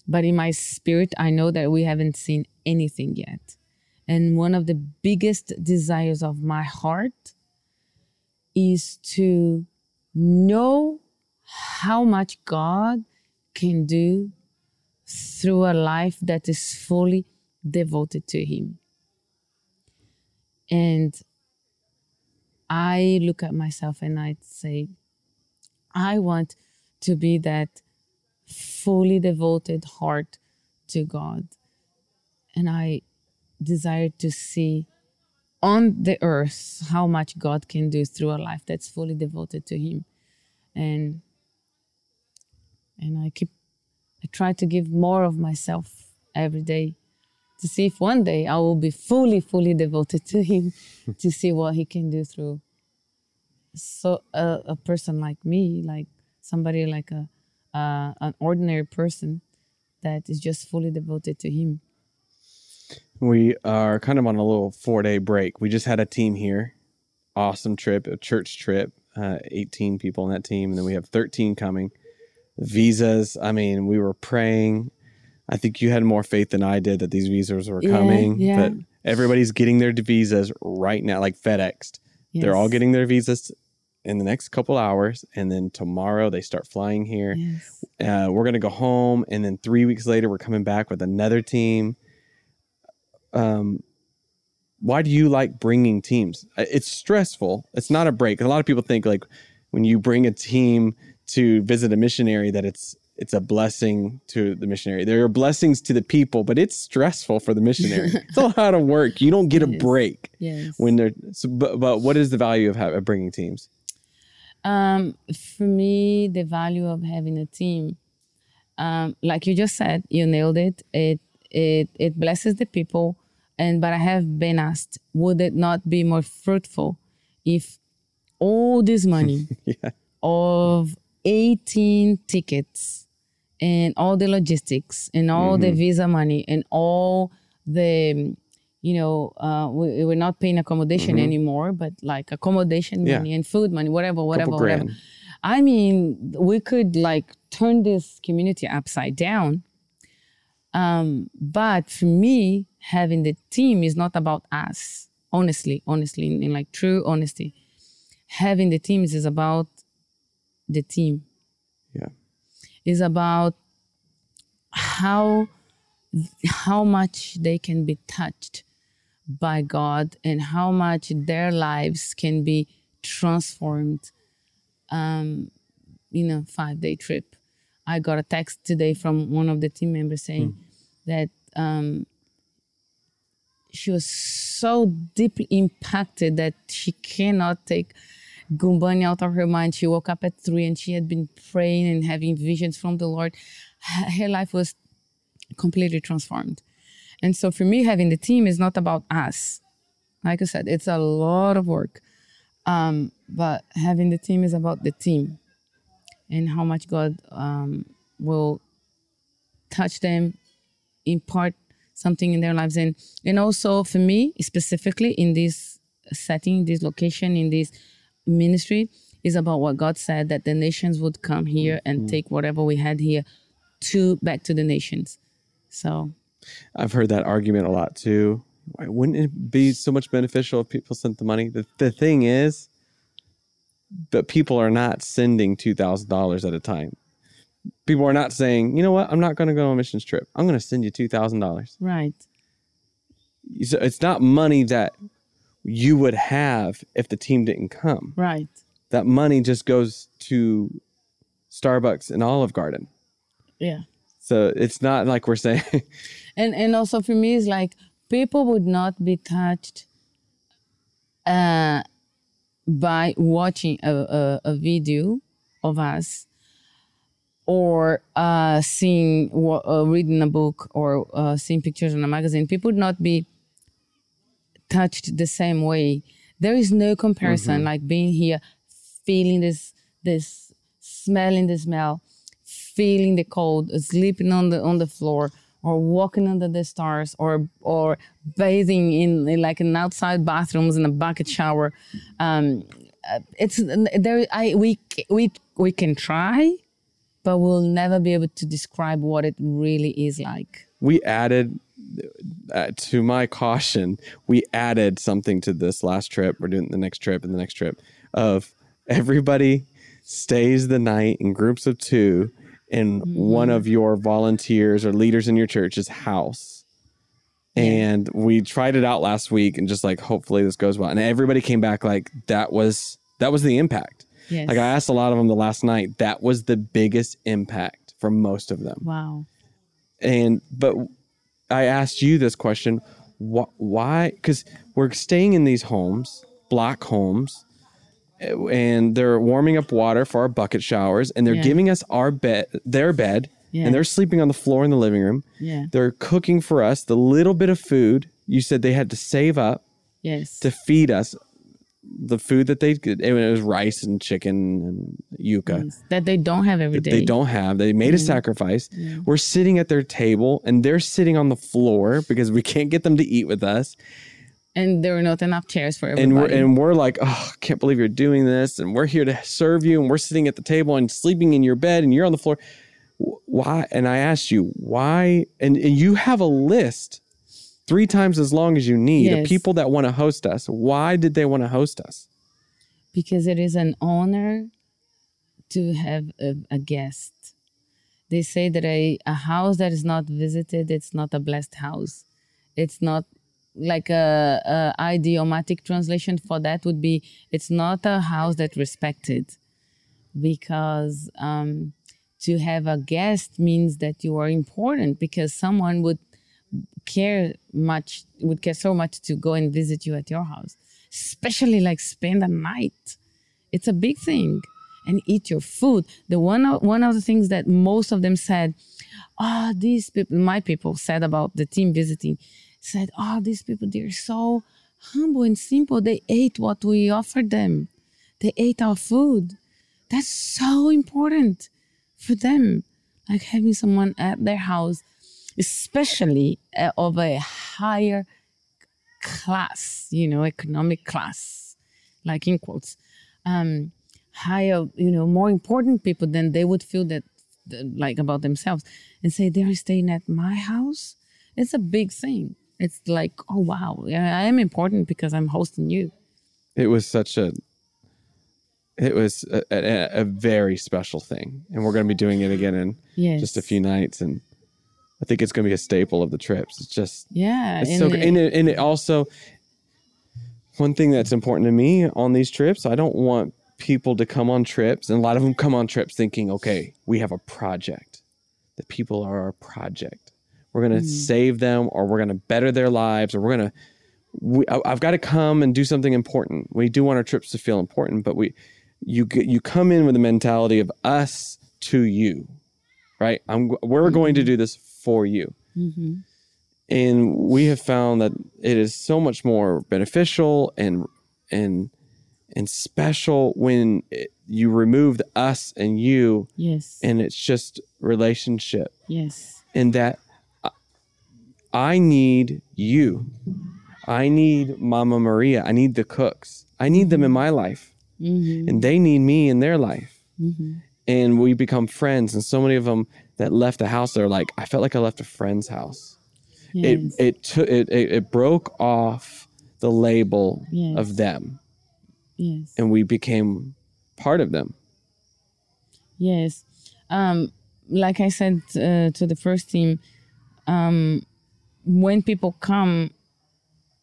[SPEAKER 4] but in my spirit i know that we haven't seen anything yet and one of the biggest desires of my heart is to know how much god can do through a life that is fully devoted to him and I look at myself and I say, I want to be that fully devoted heart to God. And I desire to see on the earth how much God can do through a life that's fully devoted to Him. And and I keep I try to give more of myself every day to see if one day I will be fully, fully devoted to Him to see what He can do through so a, a person like me, like somebody like a uh, an ordinary person that is just fully devoted to Him.
[SPEAKER 3] We are kind of on a little four day break. We just had a team here, awesome trip, a church trip, uh, 18 people on that team, and then we have 13 coming. Visas, I mean, we were praying. I think you had more faith than I did that these visas were coming.
[SPEAKER 4] yeah.
[SPEAKER 3] That everybody's getting their visas right now, like FedExed. They're all getting their visas in the next couple hours, and then tomorrow they start flying here.
[SPEAKER 4] Yes.
[SPEAKER 3] Uh, we're gonna go home, and then three weeks later we're coming back with another team. Um, why do you like bringing teams? It's stressful. It's not a break. A lot of people think like when you bring a team to visit a missionary that it's it's a blessing to the missionary. There are blessings to the people, but it's stressful for the missionary. it's a lot of work. You don't get a
[SPEAKER 4] Yes.
[SPEAKER 3] break
[SPEAKER 4] Yes.
[SPEAKER 3] when they're. So, but, but what is the value of, ha- of bringing teams?
[SPEAKER 4] Um, for me, the value of having a team, um, like you just said, you nailed it. It it it blesses the people, and but I have been asked, would it not be more fruitful if all this money
[SPEAKER 3] Yeah.
[SPEAKER 4] of eighteen tickets and all the logistics and all the visa money and all the you know uh, we, we're not paying accommodation anymore but like accommodation
[SPEAKER 3] Yeah.
[SPEAKER 4] money and food money whatever whatever
[SPEAKER 3] Couple
[SPEAKER 4] whatever
[SPEAKER 3] grand.
[SPEAKER 4] i mean we could like turn this community upside down um, but for me having the team is not about us honestly honestly in, in like true honesty having the teams is about the team
[SPEAKER 3] Yeah.
[SPEAKER 4] is about how how much they can be touched by God and how much their lives can be transformed um in a five day trip. I got a text today from one of the team members saying that um she was so deeply impacted that she cannot take Gumbani out of her mind. She woke up at three and she had been praying and having visions from the Lord. Her life was completely transformed. And so for me, having the team is not about us. Like I said, it's a lot of work. Um, but having the team is about the team and how much God um, will touch them, impart something in their lives. And, and also for me, specifically in this setting, this location, in this ministry, is about what God said that the nations would come here and mm-hmm. take whatever we had here to back to the nations. So
[SPEAKER 3] I've heard that argument a lot too. Why wouldn't it be so much beneficial if people sent the money? The, the thing is, but people are not sending two thousand dollars at a time. People are not saying, you know what, I'm not going to go on a missions trip. I'm going to send you two thousand dollars.
[SPEAKER 4] right,
[SPEAKER 3] So it's not money that you would have if the team didn't come.
[SPEAKER 4] right,
[SPEAKER 3] That money just goes to Starbucks and Olive Garden.
[SPEAKER 4] yeah.
[SPEAKER 3] So it's not like we're saying,
[SPEAKER 4] and and also for me it's like people would not be touched uh, by watching a, a, a video of us or uh, seeing uh, reading a book or uh, seeing pictures in a magazine people would not be touched the same way there is no comparison like being here feeling this this smelling the smell feeling the cold, sleeping on the on the floor, or walking under the stars, or or bathing in, in like an outside bathrooms in a bucket shower. Um, uh, it's there. I we we we can try, but we'll never be able to describe what it really is like.
[SPEAKER 3] we added uh, to my caution we added something to this last trip we're doing the next trip and the next trip of everybody stays the night in groups of two in one of your volunteers or leaders in your church's house. And we tried it out last week and just like hopefully this goes well. And everybody came back like that was that was the impact
[SPEAKER 4] Yes.
[SPEAKER 3] like i asked a lot of them the last night that was the biggest impact for most of them
[SPEAKER 4] wow.
[SPEAKER 3] and but I asked you this question: wh- Why? Because we're staying in these homes, block homes, eh, and they're warming up water for our bucket showers, and they're
[SPEAKER 4] Yeah.
[SPEAKER 3] giving us our bed, their bed,
[SPEAKER 4] Yeah.
[SPEAKER 3] and they're sleeping on the floor in the living room.
[SPEAKER 4] Yeah.
[SPEAKER 3] They're cooking for us the little bit of food. You said they had to save up
[SPEAKER 4] Yes.
[SPEAKER 3] to feed us the food that they could. It was rice and chicken and yuca
[SPEAKER 4] That they don't have every day.
[SPEAKER 3] they don't have. They made a mm-hmm. sacrifice. We're sitting at their table and they're sitting on the floor because we can't get them to eat with us.
[SPEAKER 4] and there were not enough chairs for
[SPEAKER 3] And
[SPEAKER 4] everybody.
[SPEAKER 3] we're and we're like, oh, can't believe you're doing this. And we're here to serve you. And we're sitting at the table and sleeping in your bed and you're on the floor. Why? And I asked you why. And, and you have a list three times as long as you need
[SPEAKER 4] Yes.
[SPEAKER 3] people that want to host us. Why did they want to host us?
[SPEAKER 4] because it is an honor to have a, a guest. They say that a, a house that is not visited, it's not a blessed house. It's not like a, a idiomatic translation for that would be it's not a house that respected because um, to have a guest means that you are important because someone would care much would care so much to go and visit you at your house especially like spend a night. It's a big thing. And eat your food. The one of, one of the things that most of them said ah these people my people said about the team visiting said oh these people they're so humble and simple. They ate what we offered them. They ate our food. That's so important for them. Like having someone at their house especially uh, of a higher class you know economic class like in quotes um higher you know more important people than they would feel that th- like about themselves and say they're staying at my house? It's a big thing. It's like oh wow. I am important because i'm hosting you.
[SPEAKER 3] It was such a. It was a, a, a very special thing, and we're going to be doing it again in
[SPEAKER 4] yes.
[SPEAKER 3] just a few nights, and I think it's going to be a staple of the trips. It's just
[SPEAKER 4] yeah
[SPEAKER 3] It's
[SPEAKER 4] and
[SPEAKER 3] so
[SPEAKER 4] it-
[SPEAKER 3] And it, and it also, one thing that's important to me on these trips, I don't want people to come on trips, and a lot of them come on trips thinking, okay, we have a project. The people are our project. We're going to hmm. save them, or we're going to better their lives, or we're going to. We, I- I've got to come and do something important. We do want our trips to feel important, but we, you you come in with the mentality of us to you, right? I'm we're going to hmm. do this for you.
[SPEAKER 4] Mhm.
[SPEAKER 3] and we have found that it is so much more beneficial and and and special when it, you remove the us and you.
[SPEAKER 4] Yes.
[SPEAKER 3] And it's just relationship.
[SPEAKER 4] Yes.
[SPEAKER 3] And that I- i need you. I need mama maria. I need the cooks. I need them in my life.
[SPEAKER 4] Hmm
[SPEAKER 3] and they need me in their life.
[SPEAKER 4] Hmm
[SPEAKER 3] and we become friends and so many of them that left the house they're like i felt like i left a friend's house
[SPEAKER 4] yes.
[SPEAKER 3] it it took it, it it broke off the label
[SPEAKER 4] Yes.
[SPEAKER 3] of them
[SPEAKER 4] yes
[SPEAKER 3] and we became part of them
[SPEAKER 4] Yes. Um, like I said uh, to the first team, um, when people come,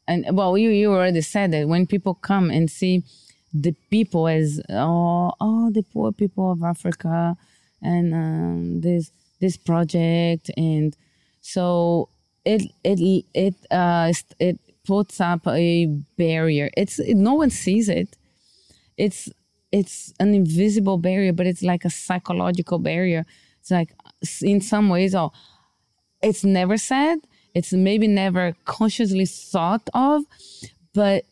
[SPEAKER 4] and well, you, you already said that when people come and see the people as oh, oh the poor people of Africa and um, this this project and so it it it uh it puts up a barrier. It's it, no one sees it it's it's an invisible barrier but it's like a psychological barrier it's like in some ways oh it's never said it's maybe never consciously thought of but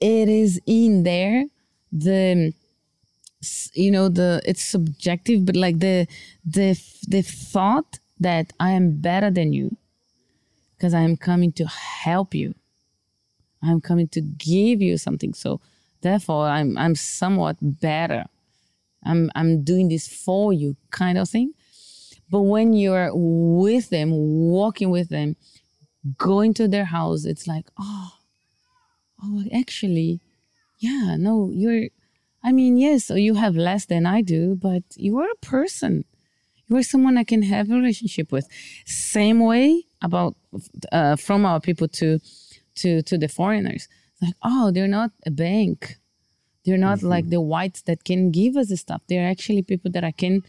[SPEAKER 4] it is in there the you know the it's subjective but like the the the thought that i am better than you because i am coming to help you. I'm coming to give you something. So therefore i'm i'm somewhat better. I'm i'm doing this for you kind of thing. But when you're with them walking with them going to their house it's like oh oh actually yeah no you're i mean yes so you have less than i do but you are a person. You are someone i can have a relationship with. Same way about uh, from our people to to to the foreigners. Like oh they're not a bank. They're not like the whites that can give us the stuff. They're actually people that i can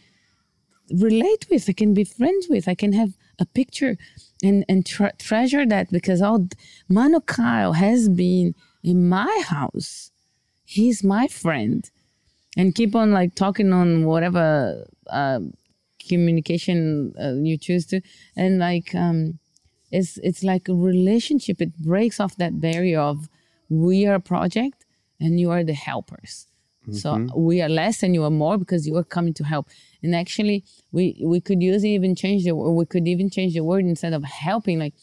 [SPEAKER 4] relate with i can be friends with i can have a picture and and tre- treasure that because oh mano kyle has been in my house he's my friend. And keep on like talking on whatever uh, communication uh, you choose to. And like um it's it's like a relationship. It breaks off that barrier of we are a project and you are the helpers. So we are less and you are more because you are coming to help. And actually we we could use even change the we could even change the word instead of helping like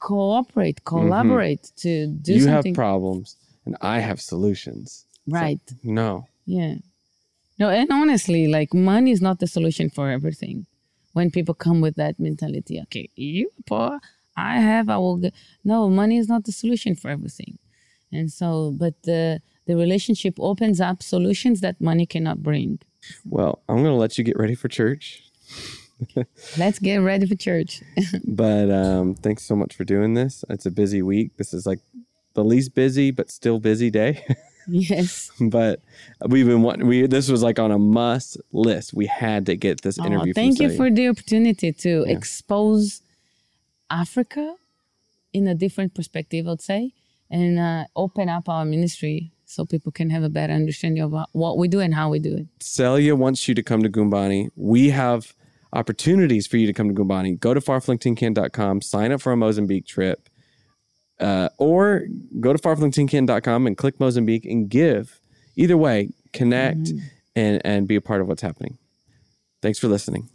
[SPEAKER 4] cooperate collaborate to do
[SPEAKER 3] you
[SPEAKER 4] something.
[SPEAKER 3] have problems and i have solutions
[SPEAKER 4] right
[SPEAKER 3] no
[SPEAKER 4] yeah. No, and honestly, like money is not the solution for everything. When people come with that mentality, okay, you poor, I have, I will get. No, money is not the solution for everything. And so, but the the relationship opens up solutions that money cannot bring.
[SPEAKER 3] well i'm going to let you get ready for church
[SPEAKER 4] Let's get ready for church.
[SPEAKER 3] but um thanks so much for doing this it's a busy week this is like the least busy but still busy day
[SPEAKER 4] Yes.
[SPEAKER 3] but we've been wanting. We this was like on a must list. We had to get this
[SPEAKER 4] Oh,
[SPEAKER 3] interview. from
[SPEAKER 4] thank you for the opportunity to expose Africa in a different perspective, I'd say, and uh, open up our ministry so people can have a better understanding of what- what we do and how we do it.
[SPEAKER 3] Celia wants you to come to Gumbani. We have opportunities for you to come to Gumbani. Go to farflingtincan.com, sign up for a Mozambique trip, uh, or go to farflingtincan.com and click Mozambique and give. Either way, connect and, and be a part of what's happening. Thanks for listening.